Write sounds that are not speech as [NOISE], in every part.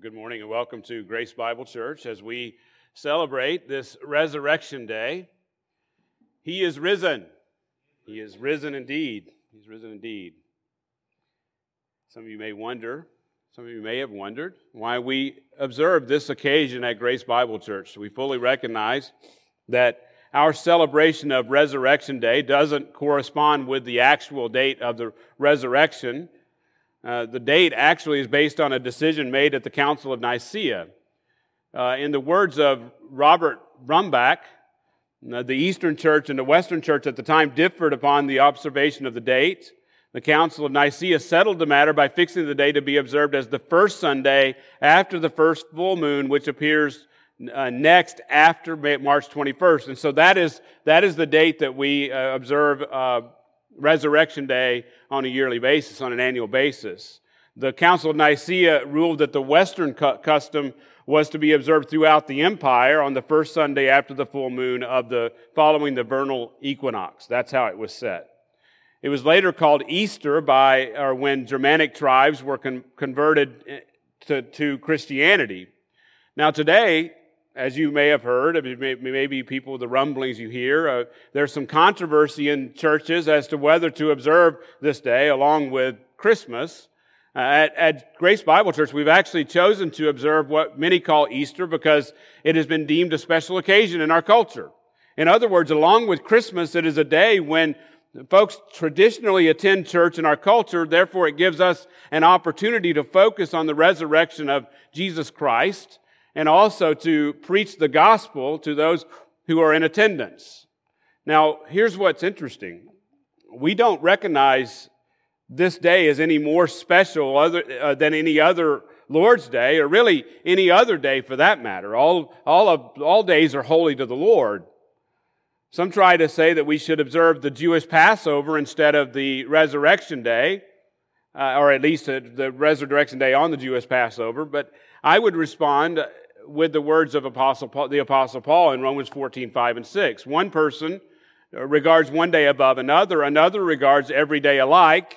Good morning and welcome to Grace Bible Church as we celebrate this Resurrection Day. He is risen. He is risen indeed. He's risen indeed. Some of you may wonder, some of you may have wondered why we observe this occasion at Grace Bible Church. We fully recognize that our celebration of Resurrection Day doesn't correspond with the actual date of the resurrection. Uh, the date actually is based on a decision made at the Council of Nicaea. Uh, in the words of Robert Brumback, uh, the Eastern Church and the Western Church at the time differed upon the observation of the date. The Council of Nicaea settled the matter by fixing the day to be observed as the first Sunday after the first full moon, which appears uh, next after March 21st. And so that is, that is the date that we uh, observe uh, Resurrection Day on a yearly basis, on an annual basis. The Council of Nicaea ruled that the Western custom was to be observed throughout the empire on the first Sunday after the full moon of the following the vernal equinox. That's how it was set. It was later called Easter by, or when Germanic tribes were con- converted eh, to, to Christianity. Now today, as you may have heard, maybe people, the rumblings you hear, uh, there's some controversy in churches as to whether to observe this day along with Christmas. Uh, at, at, Grace Bible Church, we've actually chosen to observe what many call Easter because it has been deemed a special occasion in our culture. In other words, along with Christmas, it is a day when folks traditionally attend church in our culture. Therefore, it gives us an opportunity to focus on the resurrection of Jesus Christ and also to preach the gospel to those who are in attendance. Now, here's what's interesting. We don't recognize this day as any more special other, uh, than any other Lord's Day, or really any other day for that matter. All, all, of, all days are holy to the Lord. Some try to say that we should observe the Jewish Passover instead of the Resurrection Day, uh, or at least the Resurrection Day on the Jewish Passover. But I would respond with the words of Apostle Paul, the Apostle Paul in Romans 14, 5 and 6. One person uh, regards one day above another, another regards every day alike.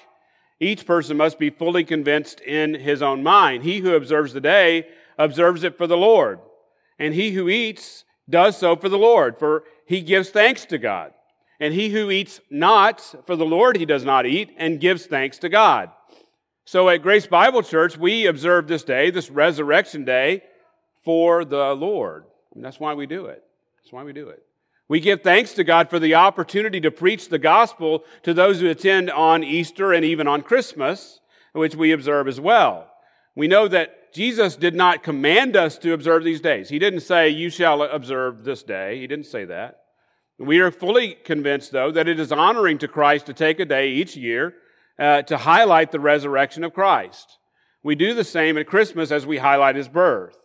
Each person must be fully convinced in his own mind. He who observes the day observes it for the Lord, and he who eats does so for the Lord, for he gives thanks to God. And he who eats not for the Lord, he does not eat, and gives thanks to God. So at Grace Bible Church, we observe this day, this resurrection day, for the Lord. And that's why we do it. That's why we do it. We give thanks to God for the opportunity to preach the gospel to those who attend on Easter and even on Christmas, which we observe as well. We know that Jesus did not command us to observe these days. He didn't say, You shall observe this day. He didn't say that. We are fully convinced, though, that it is honoring to Christ to take a day each year uh, to highlight the resurrection of Christ. We do the same at Christmas as we highlight his birth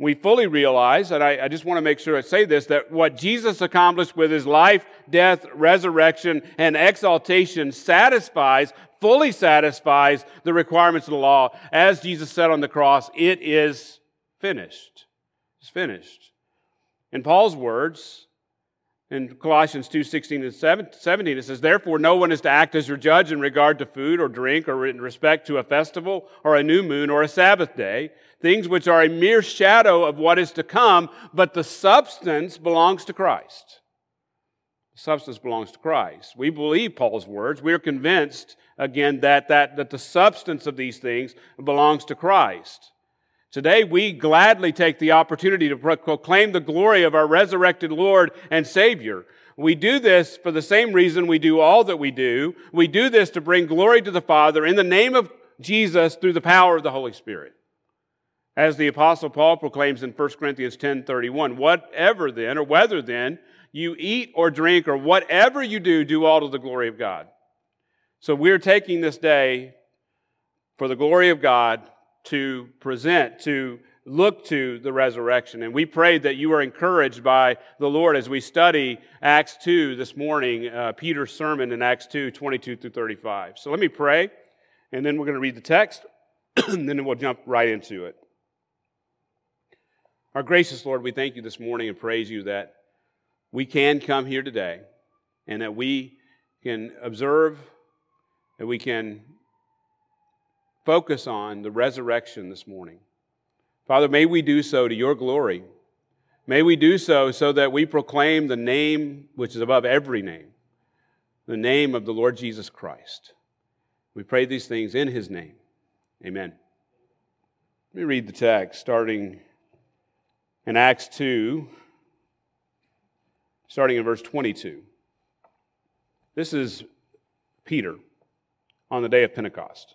we fully realize, and I, I, just want to make sure I say this, that what Jesus accomplished with his life, death, resurrection, and exaltation satisfies, fully satisfies the requirements of the law. As Jesus said on the cross, it is finished. It's finished. In Paul's words, in Colossians 2 16 and 17, it says, Therefore, no one is to act as your judge in regard to food or drink or in respect to a festival or a new moon or a Sabbath day, things which are a mere shadow of what is to come, but the substance belongs to Christ. The substance belongs to Christ. We believe Paul's words. We are convinced, again, that, that, that the substance of these things belongs to Christ. Today, we gladly take the opportunity to proclaim the glory of our resurrected Lord and Savior. We do this for the same reason we do all that we do. We do this to bring glory to the Father in the name of Jesus through the power of the Holy Spirit. As the apostle Paul proclaims in 1 Corinthians 10:31, whatever then or whether then you eat or drink or whatever you do, do all to the glory of God. So we're taking this day for the glory of God to present, to look to the resurrection. And we pray that you are encouraged by the Lord as we study Acts 2 this morning, uh, Peter's sermon in Acts 2, 22 through 35. So let me pray, and then we're going to read the text, [CLEARS THROAT] and then we'll jump right into it. Our gracious Lord, we thank you this morning and praise you that we can come here today and that we can observe, that we can focus on the resurrection this morning. Father, may we do so to your glory. May we do so so that we proclaim the name which is above every name, the name of the Lord Jesus Christ. We pray these things in his name. Amen. Let me read the text starting in Acts 2, starting in verse 22. This is Peter on the day of Pentecost.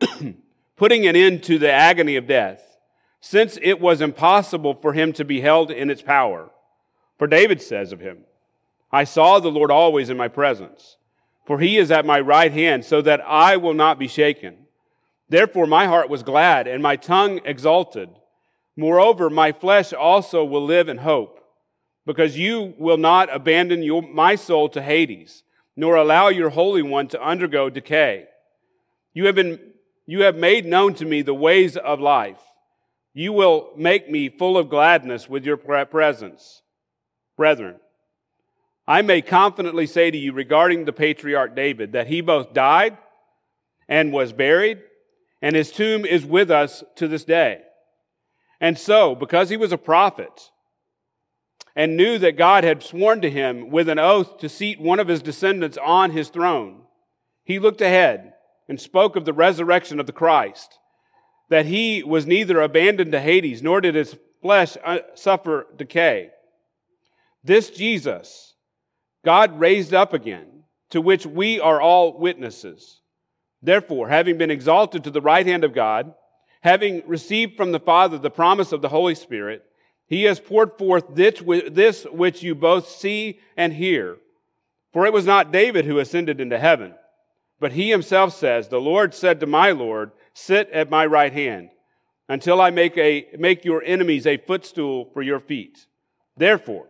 [COUGHS] putting an end to the agony of death since it was impossible for him to be held in its power. For David says of him, I saw the Lord always in my presence, for he is at my right hand, so that I will not be shaken. Therefore my heart was glad, and my tongue exulted. Moreover, my flesh also will live in hope, because you will not abandon your, my soul to Hades, nor allow your Holy One to undergo decay. You have been, you have made known to me the ways of life. You will make me full of gladness with your presence. Brethren, I may confidently say to you regarding the patriarch David that he both died and was buried, and his tomb is with us to this day. And so, because he was a prophet and knew that God had sworn to him with an oath to seat one of his descendants on his throne, he looked ahead and spoke of the resurrection of the Christ that he was neither abandoned to Hades, nor did his flesh uh, suffer decay. This Jesus, God raised up again, to which we are all witnesses. Therefore, having been exalted to the right hand of God, having received from the Father the promise of the Holy Spirit, he has poured forth this which you both see and hear. For it was not David who ascended into heaven, but he himself says, The Lord said to my Lord, Sit at my right hand until I make, a, make your enemies a footstool for your feet. Therefore,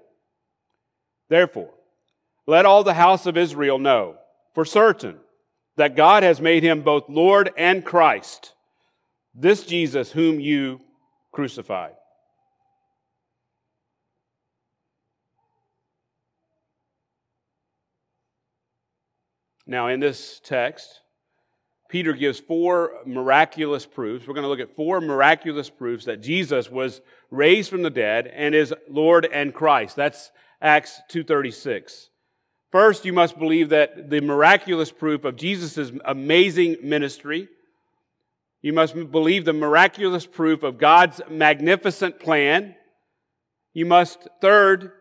therefore, let all the house of Israel know for certain that God has made him both Lord and Christ, this Jesus whom you crucified. Now, in this text, Peter gives four miraculous proofs. We're going to look at four miraculous proofs that Jesus was raised from the dead and is Lord and Christ. That's Acts 2:36. First, you must believe that the miraculous proof of Jesus' amazing ministry. You must believe the miraculous proof of God's magnificent plan. You must, third,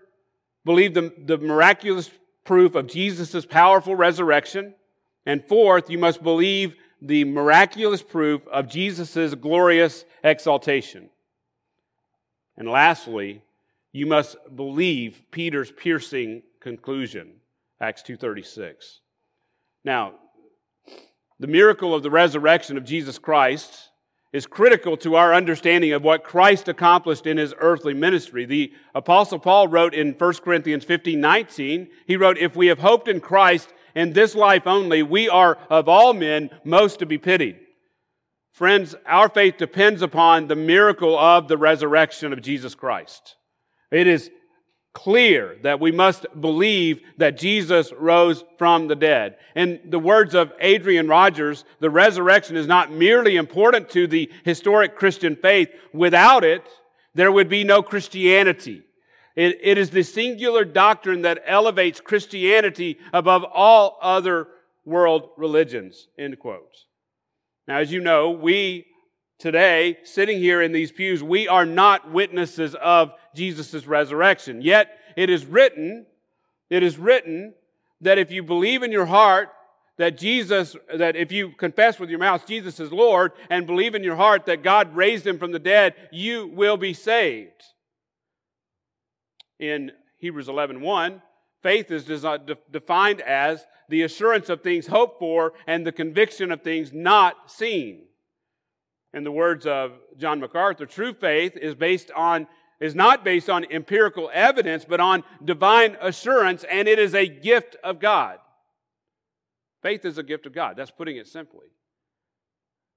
believe the, the miraculous proof of Jesus' powerful resurrection. And fourth, you must believe the miraculous proof of Jesus' glorious exaltation. And lastly, you must believe Peter's piercing conclusion, Acts 2:36. Now, the miracle of the resurrection of Jesus Christ is critical to our understanding of what Christ accomplished in his earthly ministry. The apostle Paul wrote in 1 Corinthians 15, 19, he wrote, if we have hoped in Christ, in this life only, we are of all men most to be pitied. Friends, our faith depends upon the miracle of the resurrection of Jesus Christ. It is clear that we must believe that Jesus rose from the dead. In the words of Adrian Rogers, the resurrection is not merely important to the historic Christian faith. Without it, there would be no Christianity. It, it is the singular doctrine that elevates Christianity above all other world religions. End quote. Now, as you know, we today, sitting here in these pews, we are not witnesses of Jesus' resurrection. Yet, it is written, it is written that if you believe in your heart that Jesus, that if you confess with your mouth Jesus is Lord and believe in your heart that God raised him from the dead, you will be saved in Hebrews 11 1, faith is defined as the assurance of things hoped for and the conviction of things not seen. In the words of John MacArthur, true faith is based on is not based on empirical evidence, but on divine assurance, and it is a gift of God. Faith is a gift of God. That's putting it simply.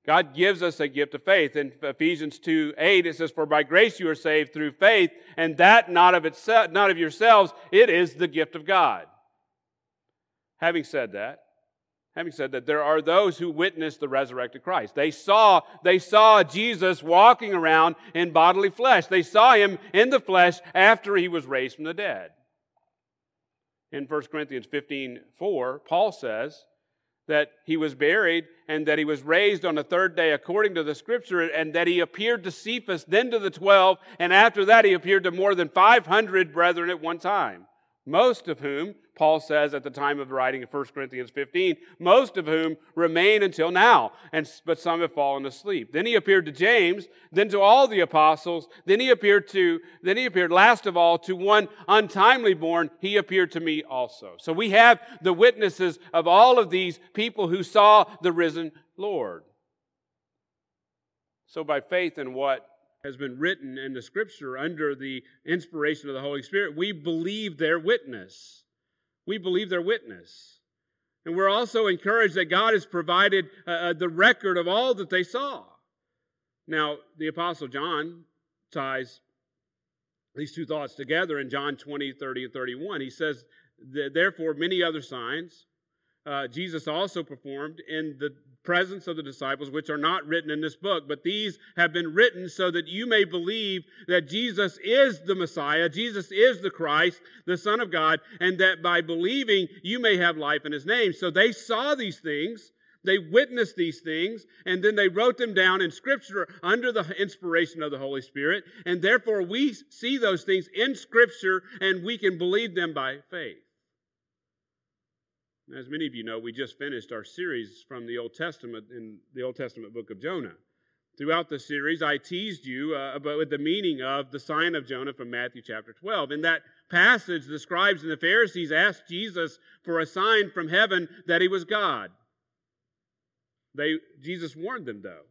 God gives us a gift of faith. In Ephesians 2 8, it says, For by grace you are saved through faith, and that not of itself, not of yourselves, it is the gift of God. Having said that, having said that, there are those who witnessed the resurrected Christ. They saw, they saw Jesus walking around in bodily flesh. They saw him in the flesh after he was raised from the dead. In 1 Corinthians 15 4, Paul says, that he was buried and that he was raised on the third day according to the scripture and that he appeared to Cephas, then to the twelve, and after that he appeared to more than 500 brethren at one time most of whom, Paul says at the time of writing of 1 Corinthians 15, most of whom remain until now, and, but some have fallen asleep. Then he appeared to James, then to all the apostles, then he appeared to, then he appeared last of all to one untimely born, he appeared to me also. So we have the witnesses of all of these people who saw the risen Lord. So by faith in what has been written in the scripture under the inspiration of the Holy Spirit, we believe their witness. We believe their witness. And we're also encouraged that God has provided uh, uh, the record of all that they saw. Now, the Apostle John ties these two thoughts together in John 20, 30, and 31. He says, Therefore, many other signs uh, Jesus also performed in the presence of the disciples, which are not written in this book, but these have been written so that you may believe that Jesus is the Messiah, Jesus is the Christ, the Son of God, and that by believing you may have life in his name. So they saw these things. They witnessed these things and then they wrote them down in Scripture under the inspiration of the Holy Spirit. And therefore, we see those things in Scripture and we can believe them by faith. As many of you know, we just finished our series from the Old Testament in the Old Testament book of Jonah. Throughout the series, I teased you uh, about the meaning of the sign of Jonah from Matthew chapter 12. In that passage, the scribes and the Pharisees asked Jesus for a sign from heaven that he was God. They, Jesus warned them, though.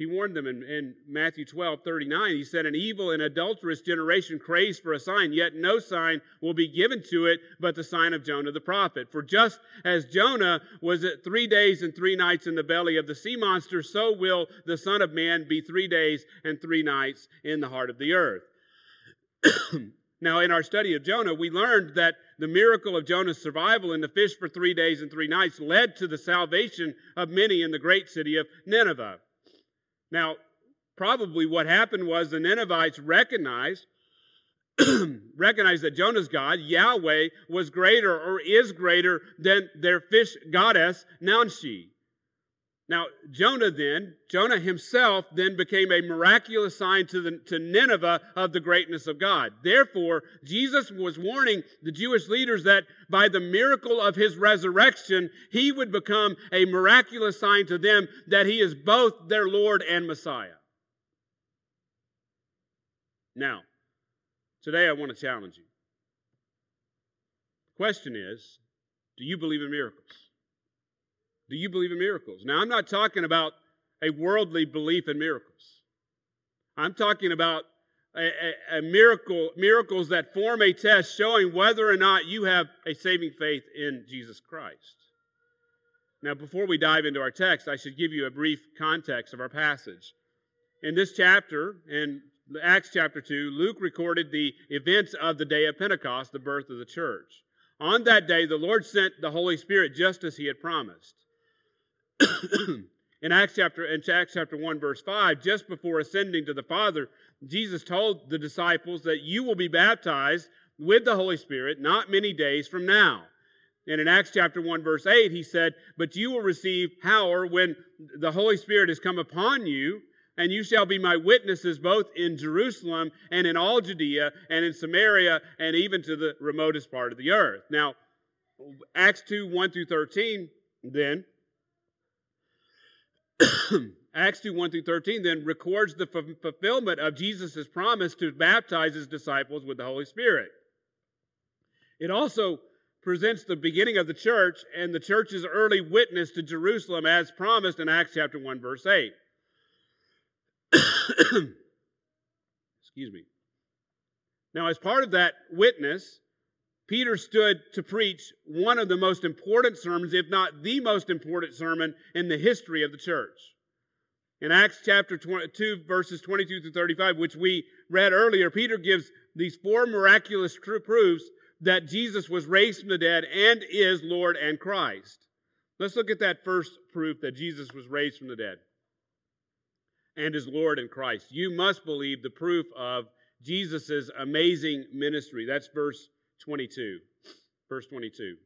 He warned them in, in, Matthew 12, 39. He said, An evil and adulterous generation craves for a sign, yet no sign will be given to it but the sign of Jonah the prophet. For just as Jonah was at three days and three nights in the belly of the sea monster, so will the Son of Man be three days and three nights in the heart of the earth. [CLEARS THROAT] now, in our study of Jonah, we learned that the miracle of Jonah's survival in the fish for three days and three nights led to the salvation of many in the great city of Nineveh. Now, probably what happened was the Ninevites recognized [CLEARS THROAT] recognized that Jonah's God, Yahweh, was greater or is greater than their fish goddess, Nanshe. Now, Jonah then, Jonah himself then became a miraculous sign to, the, to Nineveh of the greatness of God. Therefore, Jesus was warning the Jewish leaders that by the miracle of his resurrection, he would become a miraculous sign to them that he is both their Lord and Messiah. Now, today I want to challenge you. The question is do you believe in miracles? Do you believe in miracles? Now, I'm not talking about a worldly belief in miracles. I'm talking about a, a, a, miracle, miracles that form a test showing whether or not you have a saving faith in Jesus Christ. Now, before we dive into our text, I should give you a brief context of our passage. In this chapter, in Acts chapter 2, Luke recorded the events of the day of Pentecost, the birth of the church. On that day, the Lord sent the Holy Spirit just as he had promised. [COUGHS] in Acts chapter in Acts chapter 1 verse 5 just before ascending to the Father Jesus told the disciples that you will be baptized with the Holy Spirit not many days from now. And in Acts chapter 1 verse 8 he said but you will receive power when the Holy Spirit has come upon you and you shall be my witnesses both in Jerusalem and in all Judea and in Samaria and even to the remotest part of the earth. Now Acts 2 1 through 13 then [COUGHS] Acts 2 1 through 13 then records the f- fulfillment of Jesus' promise to baptize his disciples with the Holy Spirit. It also presents the beginning of the church and the church's early witness to Jerusalem as promised in Acts chapter 1 verse 8. [COUGHS] Excuse me. Now, as part of that witness, Peter stood to preach one of the most important sermons, if not the most important sermon in the history of the church. In Acts chapter 2, verses 22 through 35, which we read earlier, Peter gives these four miraculous true proofs that Jesus was raised from the dead and is Lord and Christ. Let's look at that first proof that Jesus was raised from the dead and is Lord and Christ. You must believe the proof of Jesus' amazing ministry. That's verse 22. Verse 22.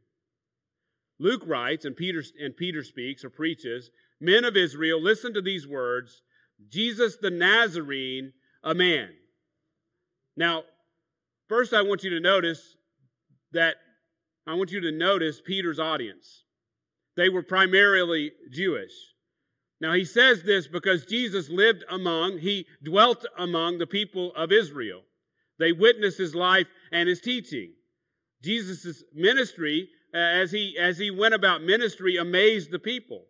Luke writes, and Peter, and Peter speaks or preaches, Men of Israel, listen to these words Jesus the Nazarene, a man. Now, first I want you to notice that I want you to notice Peter's audience. They were primarily Jewish. Now, he says this because Jesus lived among, he dwelt among the people of Israel. They witnessed his life and his teaching. Jesus' ministry, uh, as he, as he went about ministry, amazed the people.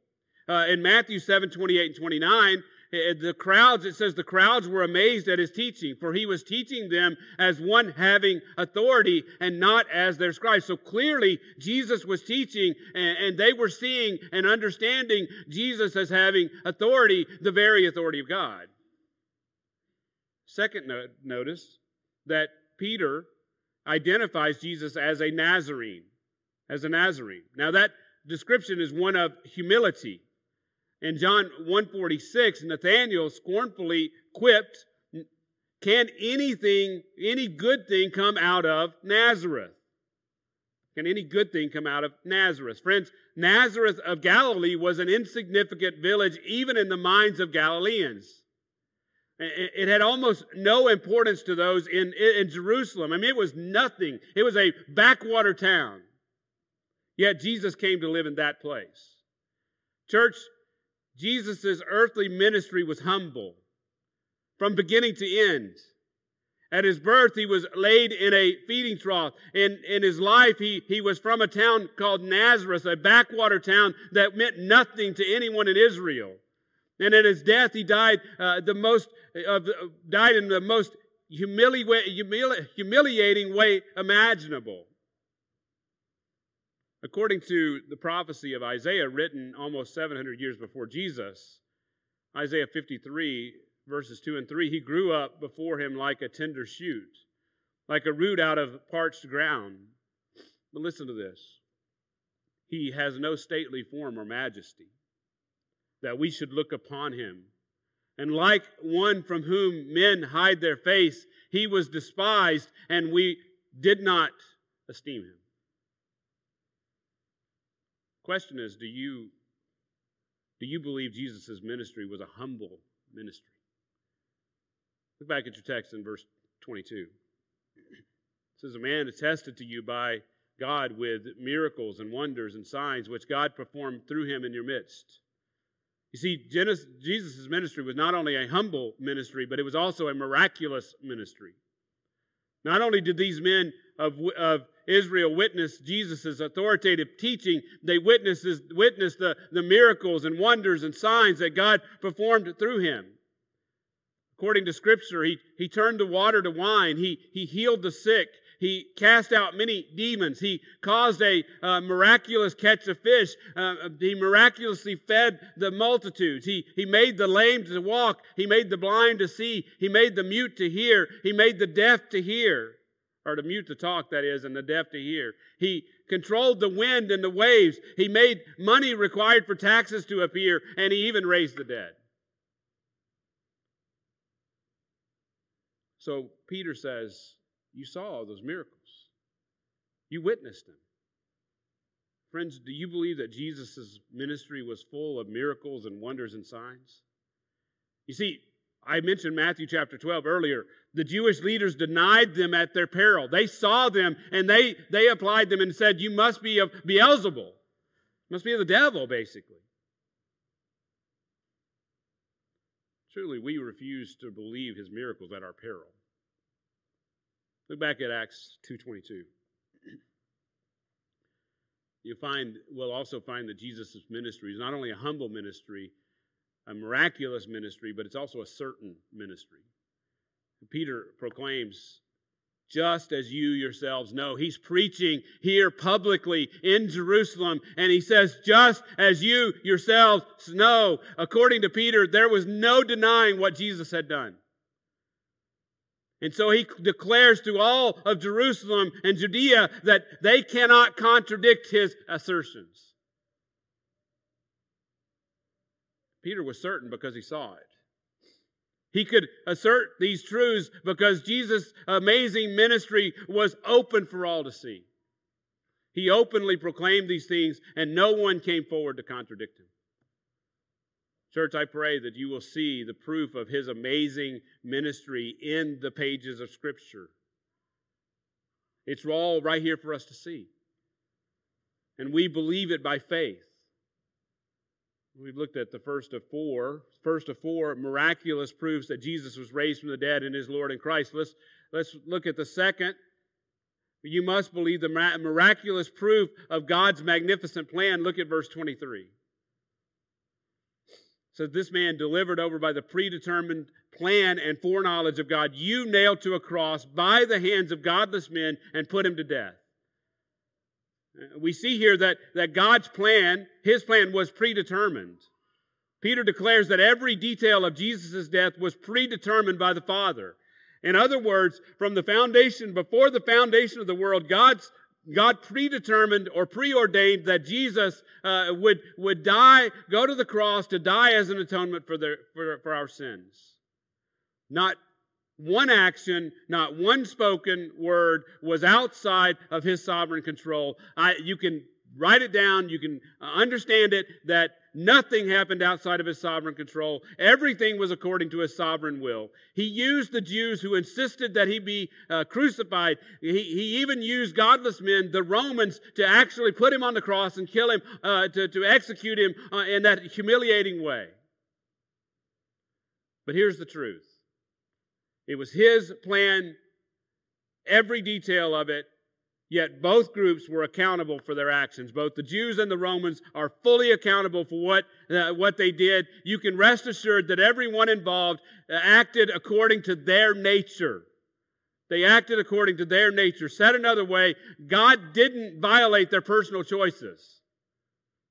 Uh, in Matthew 7 28 and 29, uh, the crowds, it says the crowds were amazed at his teaching, for he was teaching them as one having authority and not as their scribes. So clearly, Jesus was teaching, and they were seeing and understanding Jesus as having authority, the very authority of God. Second notice that Peter identifies Jesus as a Nazarene, as a Nazarene. Now that description is one of humility. In John 146, Nathanael scornfully quipped, Can anything, any good thing come out of Nazareth? Can any good thing come out of Nazareth? Friends, Nazareth of Galilee was an insignificant village even in the minds of Galileans. It had almost no importance to those in, in Jerusalem. I mean, it was nothing. It was a backwater town. Yet Jesus came to live in that place. Church, Jesus' earthly ministry was humble from beginning to end. At his birth, he was laid in a feeding trough. In, in his life, he, he was from a town called Nazareth, a backwater town that meant nothing to anyone in Israel. And at his death, he died uh, the most uh, died in the most humili- humili- humiliating way imaginable. According to the prophecy of Isaiah, written almost 700 years before Jesus, Isaiah 53, verses 2 and 3, he grew up before him like a tender shoot, like a root out of parched ground. But listen to this He has no stately form or majesty, that we should look upon him. And like one from whom men hide their face, he was despised, and we did not esteem him. Question is, do you do you believe Jesus' ministry was a humble ministry? Look back at your text in verse 22. It says, A man attested to you by God with miracles and wonders and signs which God performed through him in your midst. You see, Jesus' ministry was not only a humble ministry, but it was also a miraculous ministry. Not only did these men of, of Israel witness Jesus' authoritative teaching. They witnessed, witnessed the, the miracles and wonders and signs that God performed through him. According to Scripture, he, he turned the water to wine. He, he healed the sick. He cast out many demons. He caused a uh, miraculous catch of fish. Uh, he miraculously fed the multitudes. He, he made the lame to walk. He made the blind to see. He made the mute to hear. He made the deaf to hear or to mute to talk, that is, and the deaf to hear. He controlled the wind and the waves. He made money required for taxes to appear, and he even raised the dead. So Peter says, You saw all those miracles, you witnessed them. Friends, do you believe that Jesus' ministry was full of miracles and wonders and signs? You see, I mentioned Matthew chapter 12 earlier. The Jewish leaders denied them at their peril. They saw them and they, they applied them and said, You must be of Beelzebul. Must be of the devil, basically. Truly, we refuse to believe his miracles at our peril. Look back at Acts 2.22. You find, we'll also find that Jesus' ministry is not only a humble ministry, a miraculous ministry, but it's also a certain ministry. Peter proclaims, just as you yourselves know. He's preaching here publicly in Jerusalem, and he says, just as you yourselves know. According to Peter, there was no denying what Jesus had done. And so he declares to all of Jerusalem and Judea that they cannot contradict his assertions. Peter was certain because he saw it. He could assert these truths because Jesus' amazing ministry was open for all to see. He openly proclaimed these things, and no one came forward to contradict him. Church, I pray that you will see the proof of his amazing ministry in the pages of Scripture. It's all right here for us to see. And we believe it by faith. We've looked at the first of four, first of four miraculous proofs that Jesus was raised from the dead and is Lord in Christ. Let's, let's look at the second. You must believe the miraculous proof of God's magnificent plan. Look at verse 23. So this man delivered over by the predetermined plan and foreknowledge of God, you nailed to a cross by the hands of godless men and put him to death. Uh, we see here that, that God's plan, his plan, was predetermined. Peter declares that every detail of Jesus' death was predetermined by the Father. In other words, from the foundation, before the foundation of the world, God's God predetermined or preordained that Jesus uh, would, would die, go to the cross to die as an atonement for, their, for, for our sins. Not one action, not one spoken word was outside of his sovereign control. I, you can write it down, you can uh, understand it that nothing happened outside of his sovereign control. Everything was according to his sovereign will. He used the Jews who insisted that he be uh, crucified. He, he even used godless men, the Romans, to actually put him on the cross and kill him, uh, to, to execute him uh, in that humiliating way. But here's the truth it was his plan, every detail of it, yet both groups were accountable for their actions. Both the Jews and the Romans are fully accountable for what, uh, what they did. You can rest assured that everyone involved uh, acted according to their nature. They acted according to their nature. Said another way, God didn't violate their personal choices.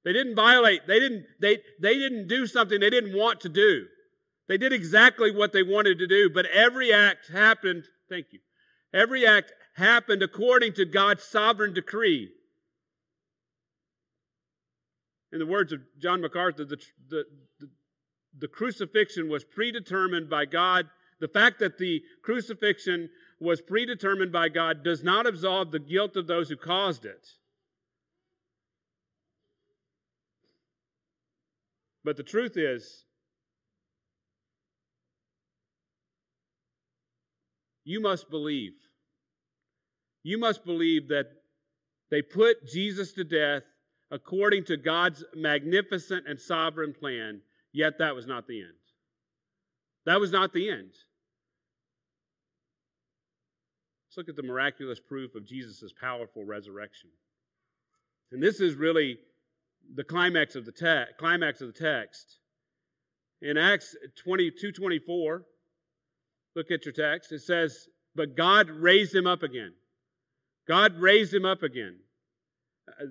They didn't violate, they didn't, they, they didn't do something they didn't want to do. They did exactly what they wanted to do, but every act happened, thank you, every act happened according to God's sovereign decree. In the words of John MacArthur, the, the, the, the crucifixion was predetermined by God. The fact that the crucifixion was predetermined by God does not absolve the guilt of those who caused it. But the truth is, You must believe. You must believe that they put Jesus to death according to God's magnificent and sovereign plan, yet that was not the end. That was not the end. Let's look at the miraculous proof of Jesus' powerful resurrection. And this is really the climax of the, te- climax of the text. In Acts 22 24, Look at your text. It says, But God raised him up again. God raised him up again. Uh,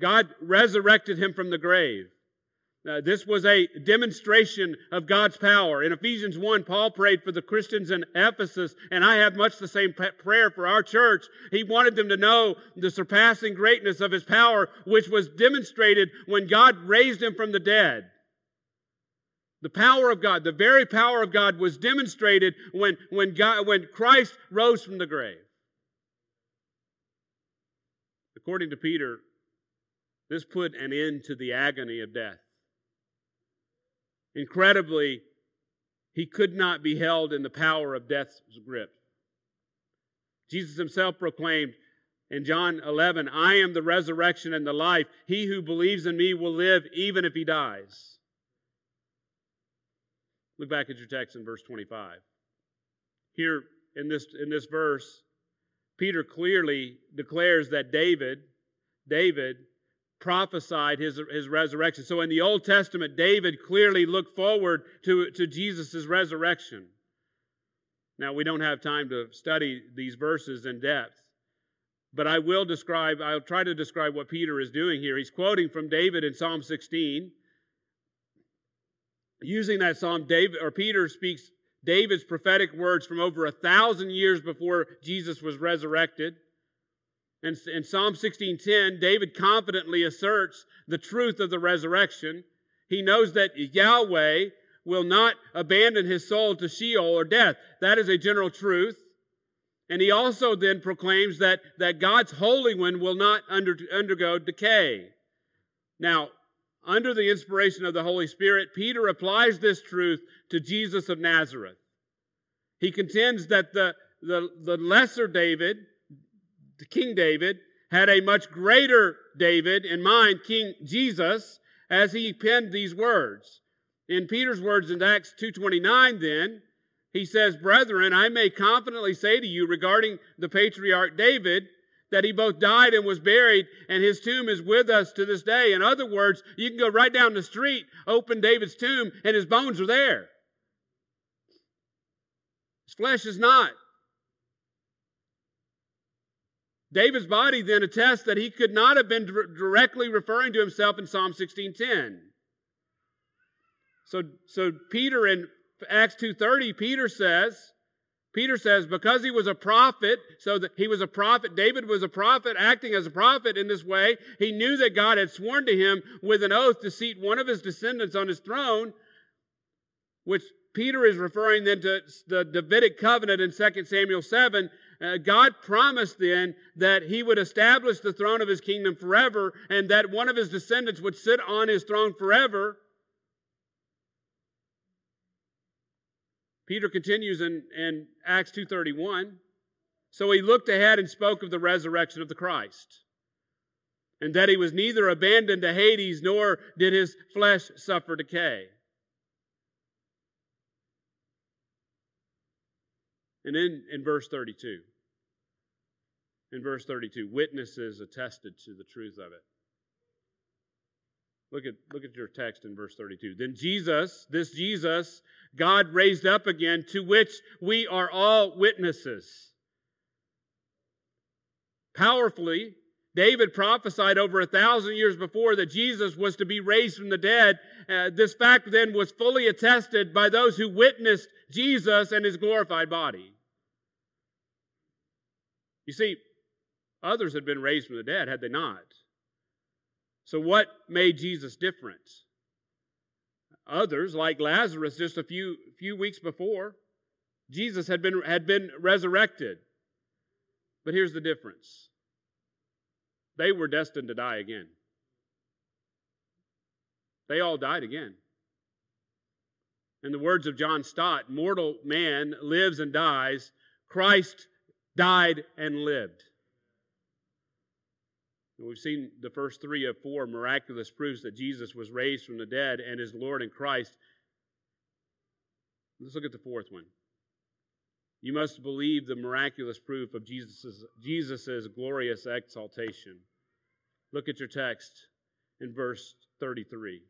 God resurrected him from the grave. Uh, this was a demonstration of God's power. In Ephesians 1, Paul prayed for the Christians in Ephesus, and I have much the same prayer for our church. He wanted them to know the surpassing greatness of his power, which was demonstrated when God raised him from the dead. The power of God, the very power of God was demonstrated when, when, God, when Christ rose from the grave. According to Peter, this put an end to the agony of death. Incredibly, he could not be held in the power of death's grip. Jesus himself proclaimed in John 11, I am the resurrection and the life. He who believes in me will live even if he dies. Look back at your text in verse 25. Here in this, in this verse, Peter clearly declares that David, David, prophesied his, his resurrection. So in the Old Testament, David clearly looked forward to, to Jesus' resurrection. Now, we don't have time to study these verses in depth, but I will describe, I'll try to describe what Peter is doing here. He's quoting from David in Psalm 16. Using that psalm, David or Peter speaks David's prophetic words from over a thousand years before Jesus was resurrected. And in Psalm 16:10, David confidently asserts the truth of the resurrection. He knows that Yahweh will not abandon his soul to Sheol or death. That is a general truth. And he also then proclaims that, that God's Holy One will not under, undergo decay. Now, under the inspiration of the Holy Spirit, Peter applies this truth to Jesus of Nazareth. He contends that the, the, the lesser David, King David, had a much greater David in mind, King Jesus, as he penned these words. In Peter's words in Acts 2.29 then, he says, Brethren, I may confidently say to you regarding the patriarch David, that he both died and was buried, and his tomb is with us to this day. In other words, you can go right down the street, open David's tomb, and his bones are there. His flesh is not. David's body then attests that he could not have been directly referring to himself in Psalm 16:10. So, so Peter in Acts 2.30, Peter says, Peter says, because he was a prophet, so that he was a prophet, David was a prophet, acting as a prophet in this way, he knew that God had sworn to him with an oath to seat one of his descendants on his throne, which Peter is referring then to the Davidic covenant in 2 Samuel 7. Uh, God promised then that he would establish the throne of his kingdom forever and that one of his descendants would sit on his throne forever. Peter continues in, in Acts 2.31. So he looked ahead and spoke of the resurrection of the Christ, and that he was neither abandoned to Hades nor did his flesh suffer decay. And then in verse 32, in verse 32, witnesses attested to the truth of it. Look at, look at your text in verse 32. Then Jesus, this Jesus, God raised up again, to which we are all witnesses. Powerfully, David prophesied over a thousand years before that Jesus was to be raised from the dead. Uh, this fact then was fully attested by those who witnessed Jesus and his glorified body. You see, others had been raised from the dead, had they not? So, what made Jesus different? Others, like Lazarus, just a few, few weeks before, Jesus had been, had been resurrected. But here's the difference they were destined to die again. They all died again. In the words of John Stott, mortal man lives and dies. Christ died and lived. We've seen the first three of four miraculous proofs that Jesus was raised from the dead and is Lord and Christ. Let's look at the fourth one. You must believe the miraculous proof of Jesus' Jesus's glorious exaltation. Look at your text in verse 33,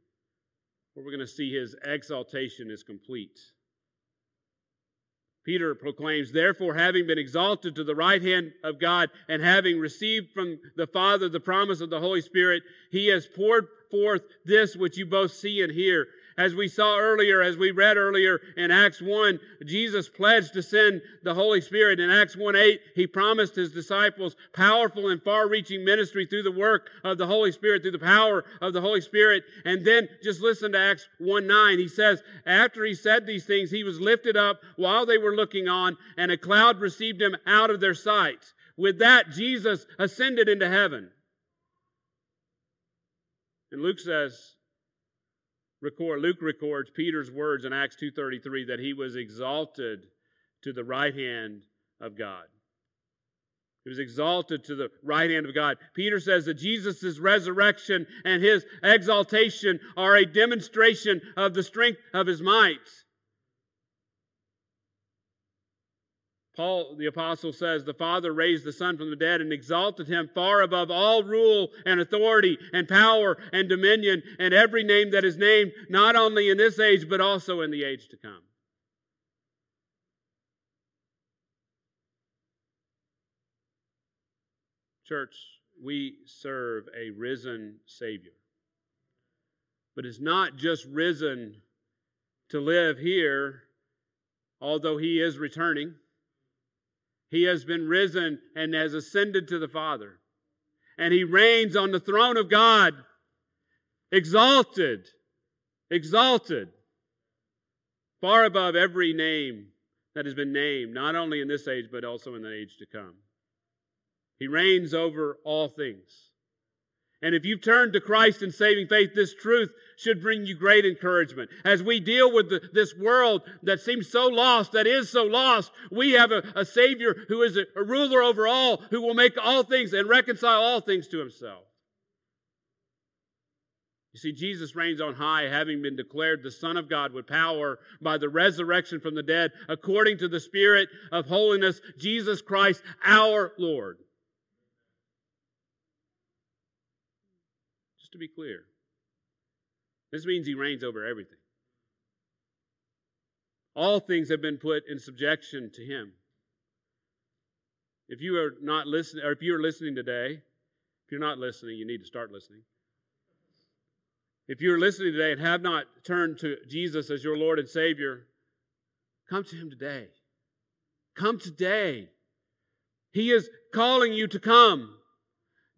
where we're going to see his exaltation is complete. Peter proclaims, Therefore, having been exalted to the right hand of God and having received from the Father the promise of the Holy Spirit, he has poured forth this which you both see and hear. As we saw earlier, as we read earlier in Acts 1, Jesus pledged to send the Holy Spirit. In Acts 1 8, he promised his disciples powerful and far reaching ministry through the work of the Holy Spirit, through the power of the Holy Spirit. And then just listen to Acts 1 9. He says, After he said these things, he was lifted up while they were looking on, and a cloud received him out of their sight. With that, Jesus ascended into heaven. And Luke says, record, Luke records Peter's words in Acts 2.33 that he was exalted to the right hand of God. He was exalted to the right hand of God. Peter says that Jesus' resurrection and his exaltation are a demonstration of the strength of his might. Paul the apostle says the Father raised the Son from the dead and exalted him far above all rule and authority and power and dominion and every name that is named, not only in this age, but also in the age to come. Church, we serve a risen Savior. But it's not just risen to live here, although He is returning. He has been risen and has ascended to the Father. And he reigns on the throne of God, exalted, exalted, far above every name that has been named, not only in this age, but also in the age to come. He reigns over all things. And if you've turned to Christ in saving faith, this truth should bring you great encouragement. As we deal with the, this world that seems so lost, that is so lost, we have a, a Savior who is a, a ruler over all, who will make all things and reconcile all things to Himself. You see, Jesus reigns on high, having been declared the Son of God with power by the resurrection from the dead, according to the Spirit of holiness, Jesus Christ, our Lord. Just to be clear, this means he reigns over everything. All things have been put in subjection to him. If you are not listening, or if you are listening today, if you're not listening, you need to start listening. If you're listening today and have not turned to Jesus as your Lord and Savior, come to him today. Come today. He is calling you to come.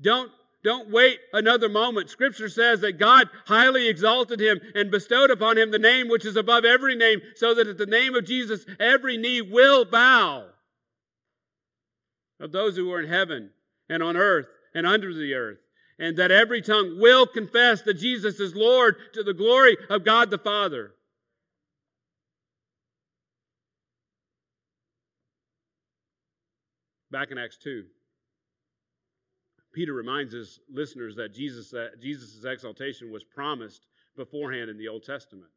Don't don't wait another moment. Scripture says that God highly exalted him and bestowed upon him the name which is above every name, so that at the name of Jesus every knee will bow of those who are in heaven and on earth and under the earth, and that every tongue will confess that Jesus is Lord to the glory of God the Father. Back in Acts 2. Peter reminds his listeners that Jesus' exaltation was promised beforehand in the Old Testament.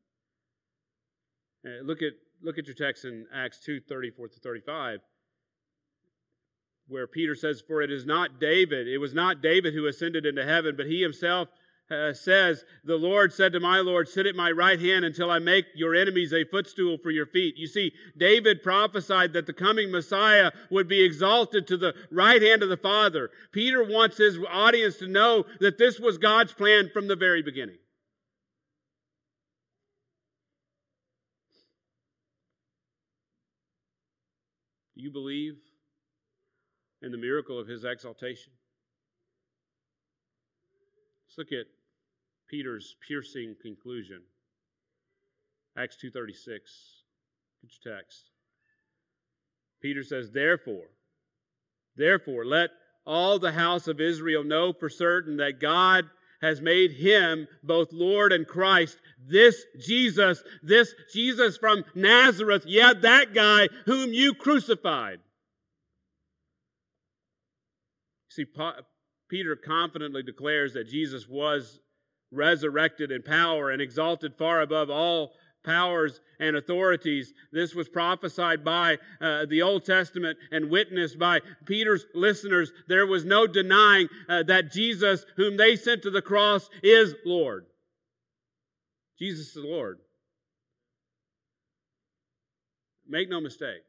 Uh, look at look at your text in Acts 2, 34 to 35, where Peter says, For it is not David, it was not David who ascended into heaven, but he himself uh, says, The Lord said to my Lord, Sit at my right hand until I make your enemies a footstool for your feet. You see, David prophesied that the coming Messiah would be exalted to the right hand of the Father. Peter wants his audience to know that this was God's plan from the very beginning. Do you believe in the miracle of his exaltation? Let's look at Peter's piercing conclusion. Acts 2:36. Get your text. Peter says, "Therefore, therefore let all the house of Israel know for certain that God has made him both Lord and Christ. This Jesus, this Jesus from Nazareth, yeah, that guy whom you crucified. See, Peter confidently declares that Jesus was resurrected in power and exalted far above all powers and authorities. This was prophesied by uh, the Old Testament and witnessed by Peter's listeners. There was no denying uh, that Jesus, whom they sent to the cross, is Lord. Jesus is Lord. Make no mistake.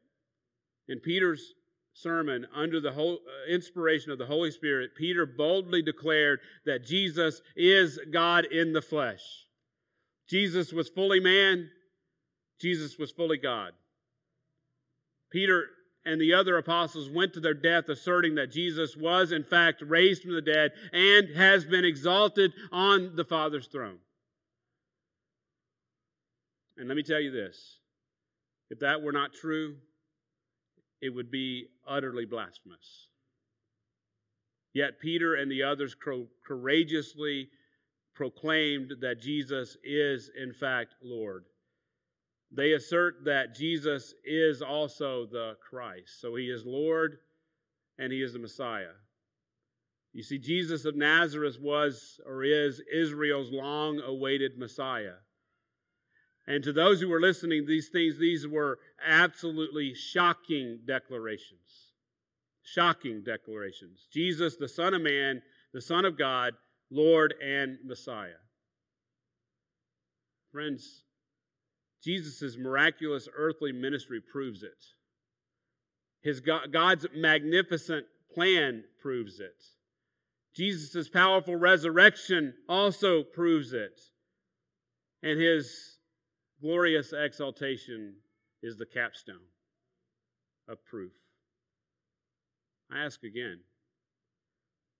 In Peter's sermon under the whole, uh, inspiration of the Holy Spirit, Peter boldly declared that Jesus is God in the flesh. Jesus was fully man, Jesus was fully God. Peter and the other apostles went to their death asserting that Jesus was, in fact, raised from the dead and has been exalted on the Father's throne. And let me tell you this if that were not true, it would be utterly blasphemous. Yet Peter and the others courageously proclaimed that Jesus is, in fact, Lord. They assert that Jesus is also the Christ. So he is Lord and he is the Messiah. You see, Jesus of Nazareth was or is Israel's long awaited Messiah. And to those who were listening, these things, these were absolutely shocking declarations. Shocking declarations. Jesus, the Son of Man, the Son of God, Lord and Messiah. Friends, Jesus' miraculous earthly ministry proves it. His God, God's magnificent plan proves it. Jesus' powerful resurrection also proves it. And his glorious exaltation is the capstone of proof. I ask again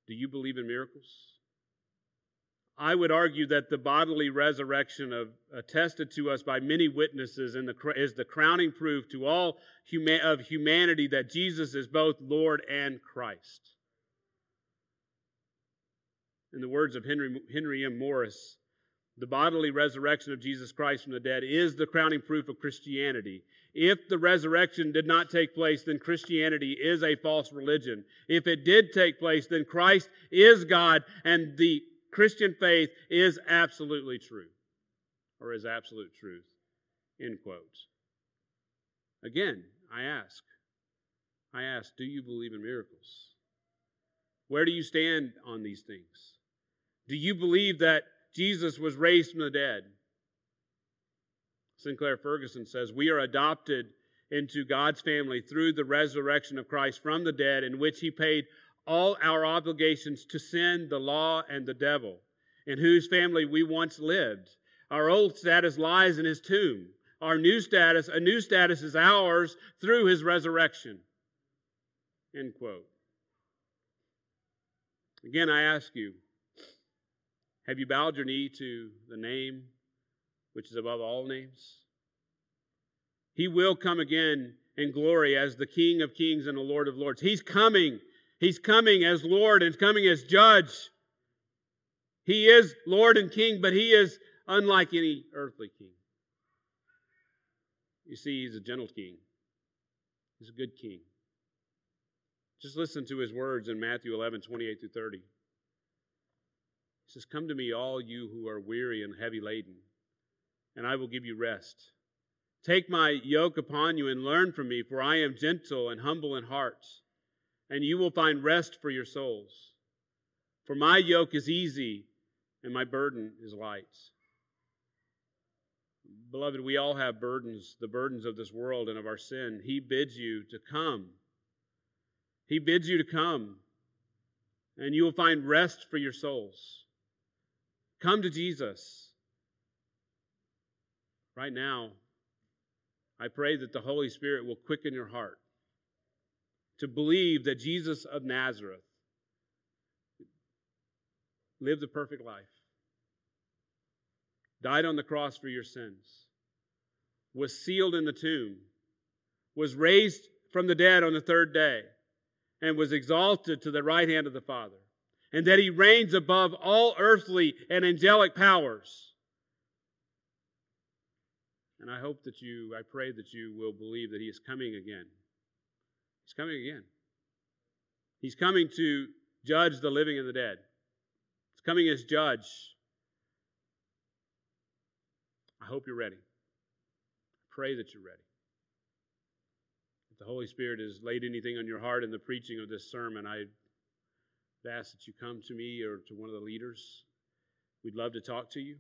do you believe in miracles? I would argue that the bodily resurrection of, attested to us by many witnesses the, is the crowning proof to all huma- of humanity that Jesus is both Lord and Christ. In the words of Henry, Henry M. Morris, the bodily resurrection of Jesus Christ from the dead is the crowning proof of Christianity. If the resurrection did not take place, then Christianity is a false religion. If it did take place, then Christ is God and the Christian faith is absolutely true, or is absolute truth. End quotes. Again, I ask, I ask, do you believe in miracles? Where do you stand on these things? Do you believe that Jesus was raised from the dead? Sinclair Ferguson says, We are adopted into God's family through the resurrection of Christ from the dead, in which he paid all our obligations to sin, the law, and the devil, in whose family we once lived. Our old status lies in his tomb. Our new status, a new status, is ours through his resurrection. End quote. Again, I ask you, have you bowed your knee to the name which is above all names? He will come again in glory as the King of kings and the Lord of lords. He's coming He's coming as Lord and coming as judge. He is Lord and King, but he is unlike any earthly king. You see, he's a gentle king, he's a good king. Just listen to his words in Matthew 11 28 through 30. He says, Come to me, all you who are weary and heavy laden, and I will give you rest. Take my yoke upon you and learn from me, for I am gentle and humble in heart and you will find rest for your souls. For my yoke is easy and my burden is light. Beloved, we all have burdens, the burdens of this world and of our sin. He bids you to come. He bids you to come, and you will find rest for your souls. Come to Jesus. Right now, I pray that the Holy Spirit will quicken your heart to believe that Jesus of Nazareth lived a perfect life, died on the cross for your sins, was sealed in the tomb, was raised from the dead on the third day, and was exalted to the right hand of the Father, and that he reigns above all earthly and angelic powers. And I hope that you, I pray that you will believe that he is coming again He's coming again. He's coming to judge the living and the dead. He's coming as judge. I hope you're ready. I pray that you're ready. If the Holy Spirit has laid anything on your heart in the preaching of this sermon, I ask that you come to me or to one of the leaders. We'd love to talk to you.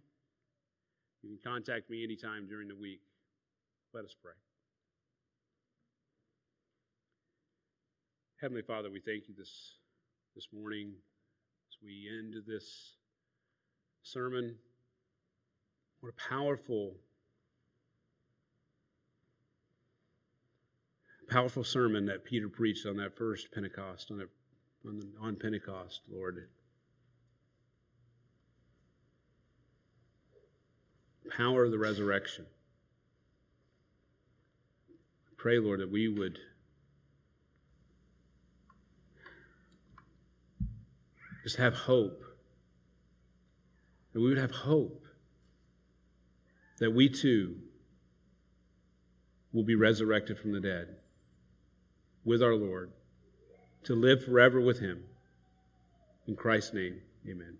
You can contact me anytime during the week. Let us pray. Heavenly Father, we thank you this, this morning as we end this sermon. What a powerful, powerful sermon that Peter preached on that first Pentecost, on, that, on, on Pentecost, Lord. Power of the resurrection. Pray, Lord, that we would just have hope. That we would have hope that we too will be resurrected from the dead with our Lord to live forever with Him. In Christ's name, amen.